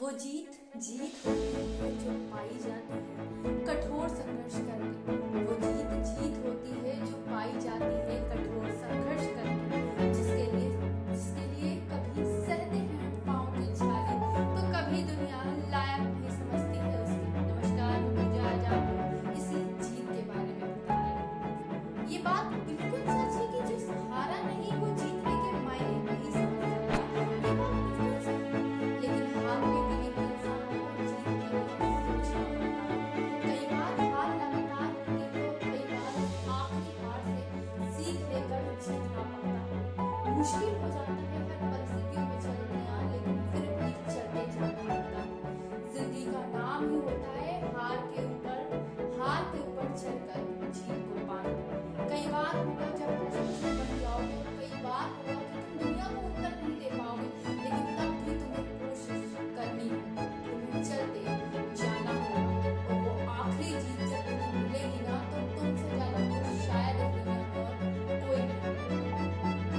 वो जीत जीत होती है जो पाई जाती है। कठोर संघर्ष करके। वो जीत जीत होती है जो पाई जाती है कठोर संघर्ष करके। जिसके लिए जिसके लिए कभी सहते हैं पाँव के छाले तो कभी दुनिया लायक नहीं समझती है उसकी। नमस्कार, मुझे आज आपको इसी जीत के बारे में बता ये बात मुश्किल हो जाती है हर परिस्थितियों में चलने यार लेकिन फिर भी चलते जाना होता ज़िंदगी का नाम ही होता है हार के ऊपर, हार के ऊपर चलकर जीत को पाना। कई बार होगा जब